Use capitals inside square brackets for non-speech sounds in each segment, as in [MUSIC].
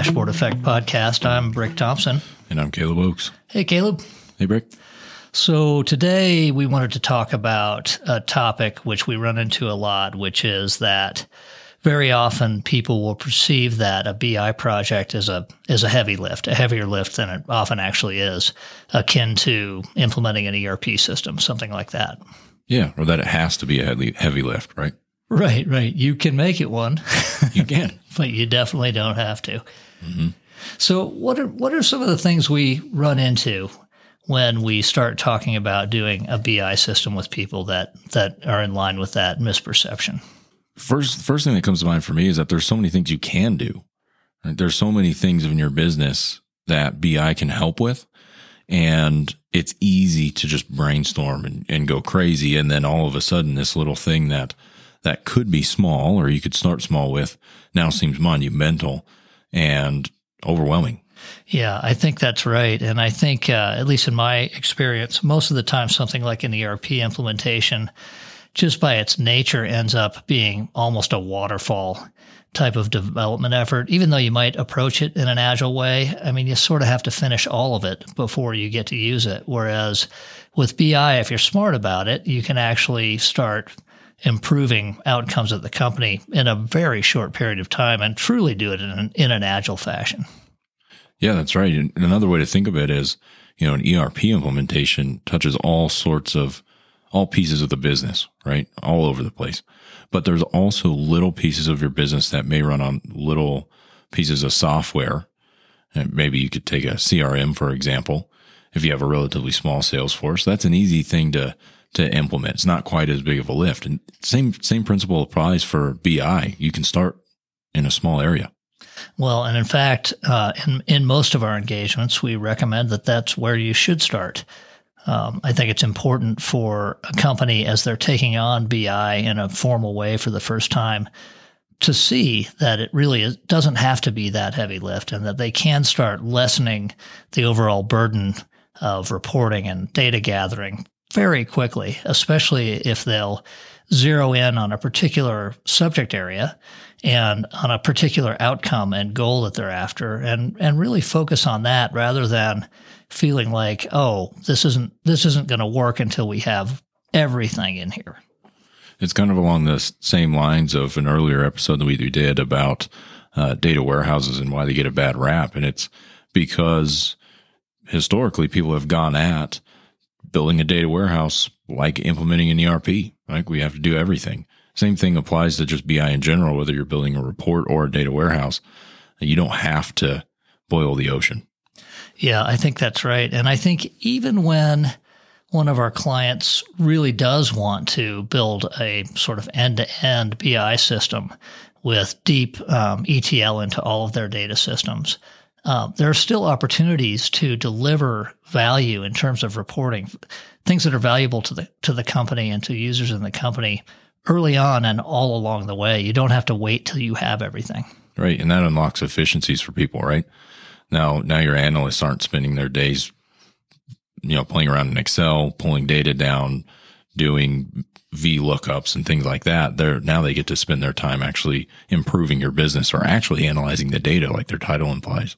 Dashboard Effect podcast. I'm Brick Thompson. And I'm Caleb Ochs. Hey, Caleb. Hey, Brick. So today we wanted to talk about a topic which we run into a lot, which is that very often people will perceive that a BI project is a is a heavy lift, a heavier lift than it often actually is, akin to implementing an ERP system, something like that. Yeah, or that it has to be a heavy, heavy lift, right? Right, right. You can make it one. [LAUGHS] You can, [LAUGHS] but you definitely don't have to. Mm-hmm. So, what are what are some of the things we run into when we start talking about doing a BI system with people that that are in line with that misperception? First, first thing that comes to mind for me is that there's so many things you can do. Right? There's so many things in your business that BI can help with. And it's easy to just brainstorm and, and go crazy. And then all of a sudden, this little thing that, that could be small or you could start small with now seems monumental and overwhelming. Yeah, I think that's right. And I think, uh, at least in my experience, most of the time, something like an ERP implementation just by its nature ends up being almost a waterfall type of development effort, even though you might approach it in an agile way. I mean, you sort of have to finish all of it before you get to use it. Whereas with BI, if you're smart about it, you can actually start improving outcomes at the company in a very short period of time and truly do it in an, in an agile fashion. Yeah, that's right. And another way to think of it is, you know, an ERP implementation touches all sorts of all pieces of the business, right? All over the place. But there's also little pieces of your business that may run on little pieces of software. And maybe you could take a CRM, for example. If you have a relatively small sales force, that's an easy thing to, to implement. It's not quite as big of a lift. And same, same principle applies for BI. You can start in a small area. Well, and in fact, uh, in, in most of our engagements, we recommend that that's where you should start. Um, I think it's important for a company as they're taking on BI in a formal way for the first time to see that it really doesn't have to be that heavy lift and that they can start lessening the overall burden of reporting and data gathering very quickly, especially if they'll zero in on a particular subject area and on a particular outcome and goal that they're after and, and really focus on that rather than feeling like, oh, this isn't this isn't going to work until we have everything in here. It's kind of along the same lines of an earlier episode that we did about uh, data warehouses and why they get a bad rap, and it's because historically people have gone at building a data warehouse like implementing an ERP. Like we have to do everything. Same thing applies to just BI in general, whether you're building a report or a data warehouse. You don't have to boil the ocean. Yeah, I think that's right. And I think even when one of our clients really does want to build a sort of end to end BI system with deep um, ETL into all of their data systems, uh, there are still opportunities to deliver value in terms of reporting, things that are valuable to the to the company and to users in the company early on and all along the way. You don't have to wait till you have everything. Right, and that unlocks efficiencies for people, right? Now, now your analysts aren't spending their days, you know, playing around in Excel, pulling data down, doing V lookups and things like that. They're now they get to spend their time actually improving your business or actually analyzing the data like their title implies.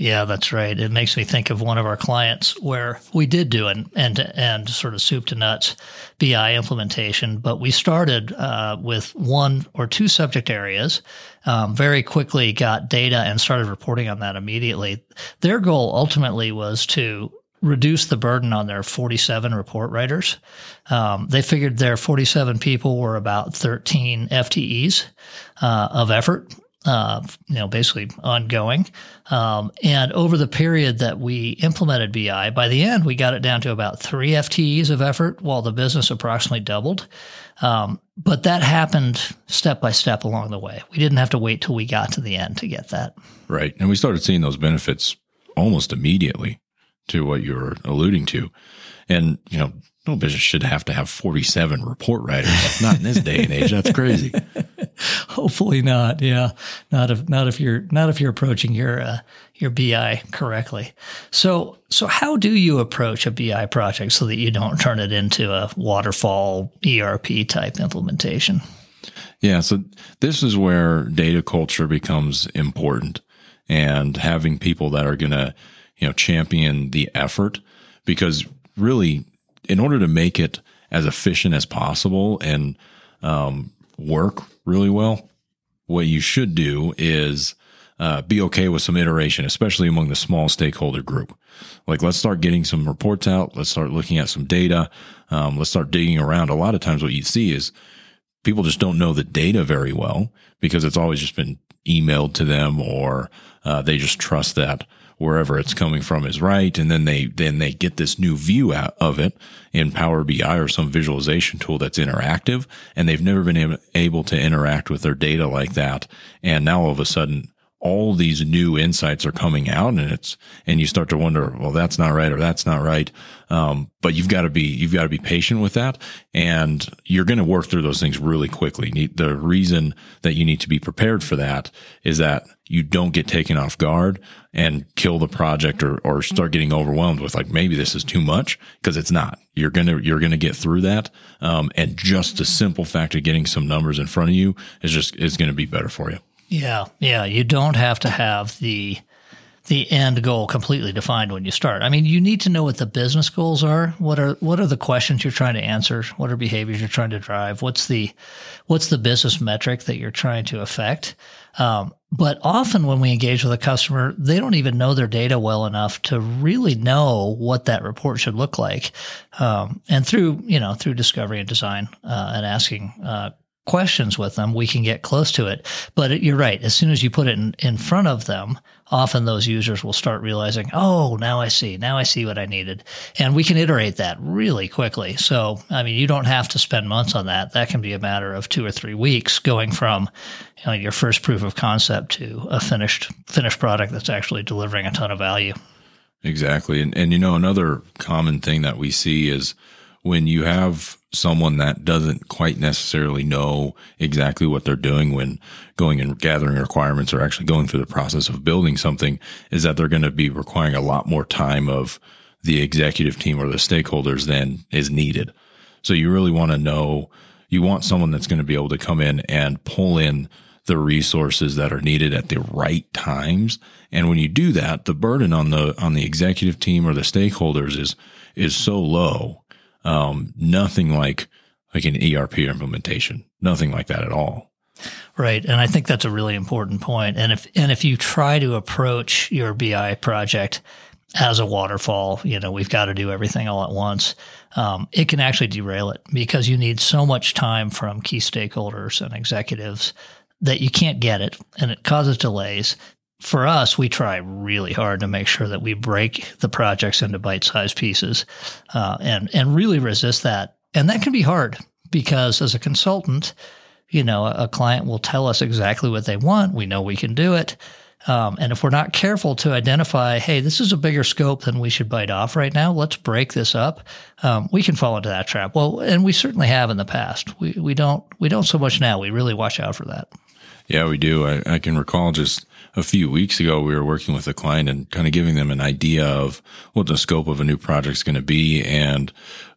Yeah, that's right. It makes me think of one of our clients where we did do an end to end sort of soup to nuts BI implementation, but we started uh, with one or two subject areas, um, very quickly got data and started reporting on that immediately. Their goal ultimately was to reduce the burden on their 47 report writers. Um, they figured their 47 people were about 13 FTEs uh, of effort uh, you know, basically ongoing. Um, and over the period that we implemented BI, by the end, we got it down to about three FTEs of effort while the business approximately doubled. Um, but that happened step by step along the way. We didn't have to wait till we got to the end to get that. Right. And we started seeing those benefits almost immediately to what you were alluding to. And, you know, no business should have to have 47 report writers. Not in this day and age. That's crazy. [LAUGHS] [LAUGHS] Hopefully not. Yeah. Not if, not if you're, not if you're approaching your, uh, your BI correctly. So, so how do you approach a BI project so that you don't turn it into a waterfall ERP type implementation? Yeah. So this is where data culture becomes important and having people that are going to, you know, champion the effort because really in order to make it as efficient as possible and um, work really well, what you should do is uh, be okay with some iteration, especially among the small stakeholder group. Like, let's start getting some reports out. Let's start looking at some data. Um, let's start digging around. A lot of times, what you see is people just don't know the data very well because it's always just been emailed to them, or uh, they just trust that wherever it's coming from is right. And then they, then they get this new view out of it in Power BI or some visualization tool that's interactive. And they've never been able to interact with their data like that. And now all of a sudden, all these new insights are coming out and it's, and you start to wonder, well, that's not right or that's not right. Um, but you've got to be, you've got to be patient with that and you're going to work through those things really quickly. The reason that you need to be prepared for that is that you don't get taken off guard and kill the project or, or start getting overwhelmed with like, maybe this is too much because it's not. You're going to, you're going to get through that. Um, and just the simple fact of getting some numbers in front of you is just, is going to be better for you. Yeah, yeah. You don't have to have the the end goal completely defined when you start. I mean, you need to know what the business goals are. What are what are the questions you're trying to answer? What are behaviors you're trying to drive? What's the what's the business metric that you're trying to affect? Um, but often when we engage with a customer, they don't even know their data well enough to really know what that report should look like. Um, and through you know through discovery and design uh, and asking uh, questions with them, we can get close to it. But you're right. As soon as you put it in, in front of them, often those users will start realizing, oh, now I see. Now I see what I needed. And we can iterate that really quickly. So, I mean, you don't have to spend months on that. That can be a matter of two or three weeks going from you know, your first proof of concept to a finished, finished product that's actually delivering a ton of value. Exactly. And, and, you know, another common thing that we see is when you have someone that doesn't quite necessarily know exactly what they're doing when going and gathering requirements or actually going through the process of building something is that they're going to be requiring a lot more time of the executive team or the stakeholders than is needed. So you really want to know, you want someone that's going to be able to come in and pull in the resources that are needed at the right times. And when you do that, the burden on the, on the executive team or the stakeholders is, is so low um, nothing like like an ERP implementation. Nothing like that at all. Right, and I think that's a really important point. And if and if you try to approach your BI project as a waterfall, you know, we've got to do everything all at once. Um, it can actually derail it because you need so much time from key stakeholders and executives that you can't get it, and it causes delays for us, we try really hard to make sure that we break the projects into bite-sized pieces, uh, and and really resist that. And that can be hard because as a consultant, you know, a, client will tell us exactly what they want. We know we can do it. Um, and if we're not careful to identify, hey, this is a bigger scope than we should bite off right now. Let's break this up. Um, we can fall into that trap. Well, and we certainly have in the past. We we don't we don't so much now. We really watch out for that. Yeah, we do. I, I can recall just a few weeks ago, we were working with a client and kind of giving them an idea of what the scope of a new project is going to be. And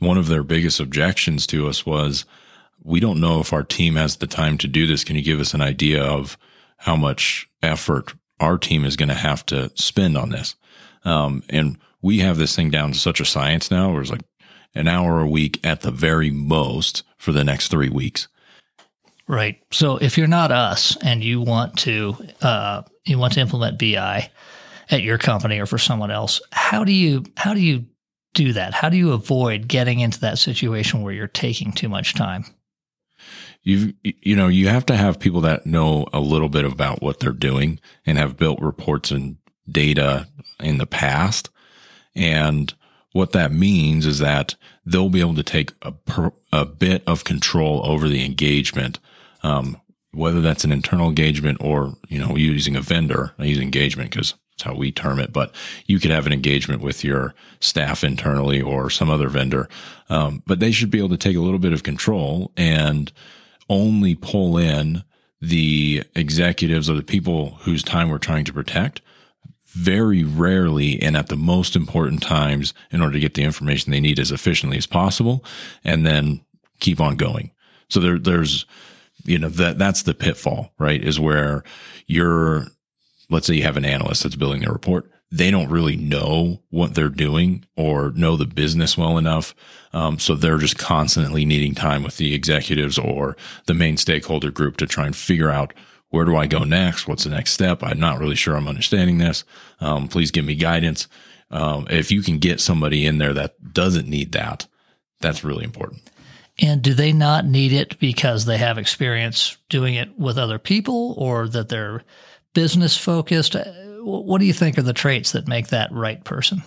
one of their biggest objections to us was, we don't know if our team has the time to do this. Can you give us an idea of how much effort our team is going to have to spend on this? Um, and we have this thing down to such a science now where it's like an hour a week at the very most for the next three weeks. Right. So if you're not us and you want to uh, you want to implement BI at your company or for someone else, how do you how do you do that? How do you avoid getting into that situation where you're taking too much time? You you know you have to have people that know a little bit about what they're doing and have built reports and data in the past, and what that means is that they'll be able to take a, per, a bit of control over the engagement um, whether that's an internal engagement or, you know, using a vendor, I use engagement because that's how we term it, but you could have an engagement with your staff internally or some other vendor. Um, but they should be able to take a little bit of control and only pull in the executives or the people whose time we're trying to protect very rarely and at the most important times in order to get the information they need as efficiently as possible and then keep on going. So there, there's, you know, that that's the pitfall, right? Is where you're let's say you have an analyst that's building their report. They don't really know what they're doing or know the business well enough. Um, so they're just constantly needing time with the executives or the main stakeholder group to try and figure out where do I go next? What's the next step? I'm not really sure I'm understanding this. Um, please give me guidance. Um, if you can get somebody in there that doesn't need that, that's really important. And do they not need it because they have experience doing it with other people or that they're business focused? Uh, what do you think are the traits that make that right person?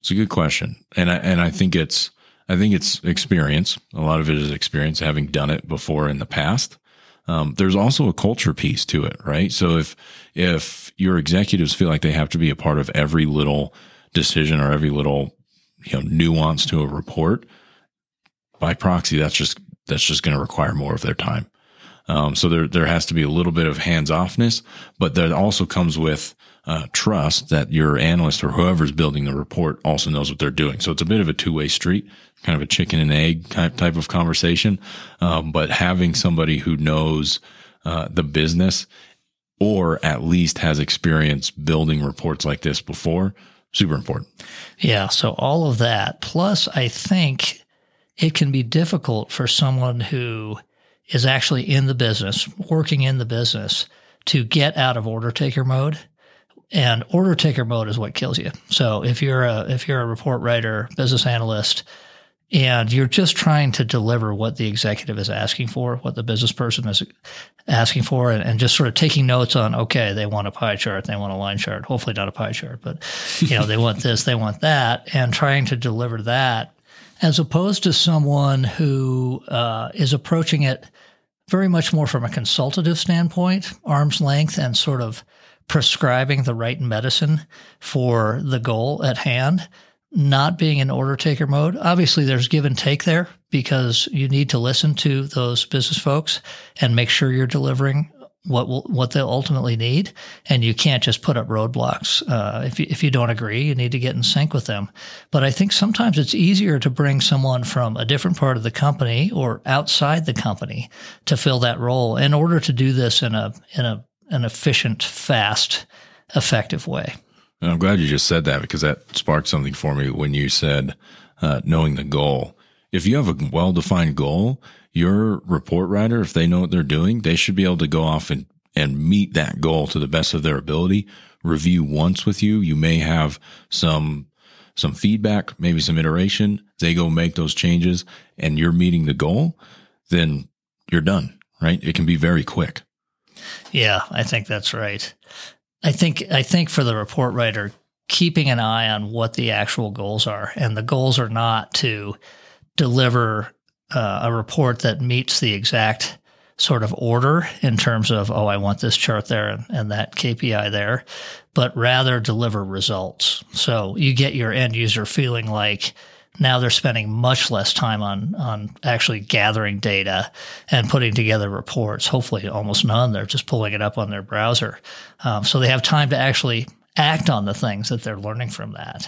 It's a good question. And I, and I think it's, I think it's experience. A lot of it is experience having done it before in the past. Um, there's also a culture piece to it, right? So if, if your executives feel like they have to be a part of every little decision or every little, you know, nuance to a report, by proxy, that's just that's just going to require more of their time. Um, so there there has to be a little bit of hands offness, but that also comes with uh, trust that your analyst or whoever's building the report also knows what they're doing. So it's a bit of a two way street, kind of a chicken and egg type type of conversation. Um, but having somebody who knows uh, the business or at least has experience building reports like this before super important. Yeah. So all of that. Plus, I think it can be difficult for someone who is actually in the business, working in the business, to get out of order taker mode. And order taker mode is what kills you. So if you're a if you're a report writer, business analyst, and you're just trying to deliver what the executive is asking for, what the business person is asking for, and, and, just sort of taking notes on, okay, they want a pie chart, they want a line chart, hopefully not a pie chart, but you know, they want this, they want that, and trying to deliver that as opposed to someone who uh, is approaching it very much more from a consultative standpoint, arm's length, and sort of prescribing the right medicine for the goal at hand, not being in order taker mode. Obviously, there's give and take there because you need to listen to those business folks and make sure you're delivering what will, what they'll ultimately need, and you can't just put up roadblocks. Uh, if you, if you don't agree, you need to get in sync with them. But I think sometimes it's easier to bring someone from a different part of the company or outside the company to fill that role in order to do this in a in a an efficient, fast, effective way. I'm glad you just said that because that sparked something for me when you said uh, knowing the goal. If you have a well defined goal, your report writer, if they know what they're doing, they should be able to go off and, and meet that goal to the best of their ability. Review once with you. You may have some, some feedback, maybe some iteration. They go make those changes and you're meeting the goal, then you're done, right? It can be very quick. Yeah, I think that's right. I think, I think for the report writer, keeping an eye on what the actual goals are and the goals are not to deliver uh, a report that meets the exact sort of order in terms of, oh, I want this chart there and, and, that KPI there, but rather deliver results. So you get your end user feeling like now they're spending much less time on, on actually gathering data and putting together reports. Hopefully almost none. They're just pulling it up on their browser. Um, so they have time to actually act on the things that they're learning from that.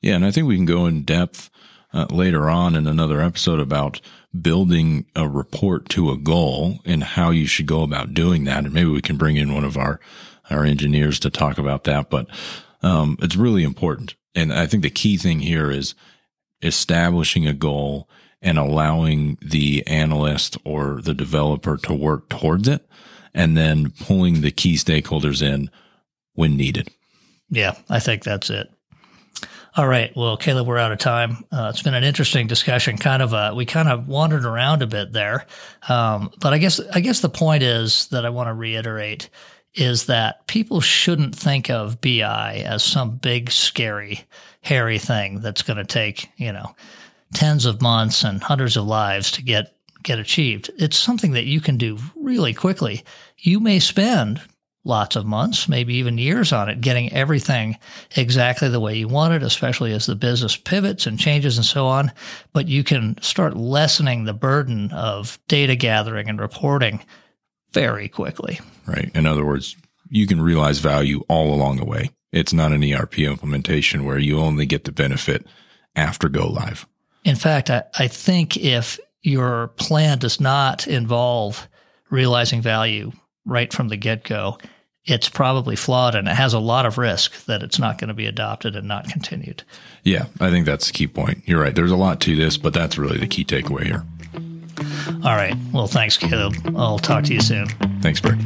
Yeah. And I think we can go in depth uh, later on in another episode about building a report to a goal and how you should go about doing that. And maybe we can bring in one of our, our engineers to talk about that. But, um, it's really important. And I think the key thing here is establishing a goal and allowing the analyst or the developer to work towards it and then pulling the key stakeholders in when needed. Yeah, I think that's it. All right. Well, Caleb, we're out of time. Uh, it's been an interesting discussion. Kind of, we kind of wandered around a bit there, um, but I guess I guess the point is that I want to reiterate is that people shouldn't think of BI as some big, scary, hairy thing that's going to take you know tens of months and hundreds of lives to get get achieved. It's something that you can do really quickly. You may spend lots of months, maybe even years on it, getting everything exactly the way you want it, especially as the business pivots and changes and so on. But you can start lessening the burden of data gathering and reporting very quickly. Right. In other words, you can realize value all along the way. It's not an ERP implementation where you only get the benefit after go live. In fact, I, I think if your plan does not involve realizing value right from the get go, it's probably flawed and it has a lot of risk that it's not going to be adopted and not continued. Yeah, I think that's the key point. You're right. There's a lot to this, but that's really the key takeaway here. All right. Well, thanks, Caleb. I'll talk to you soon. Thanks, Bert.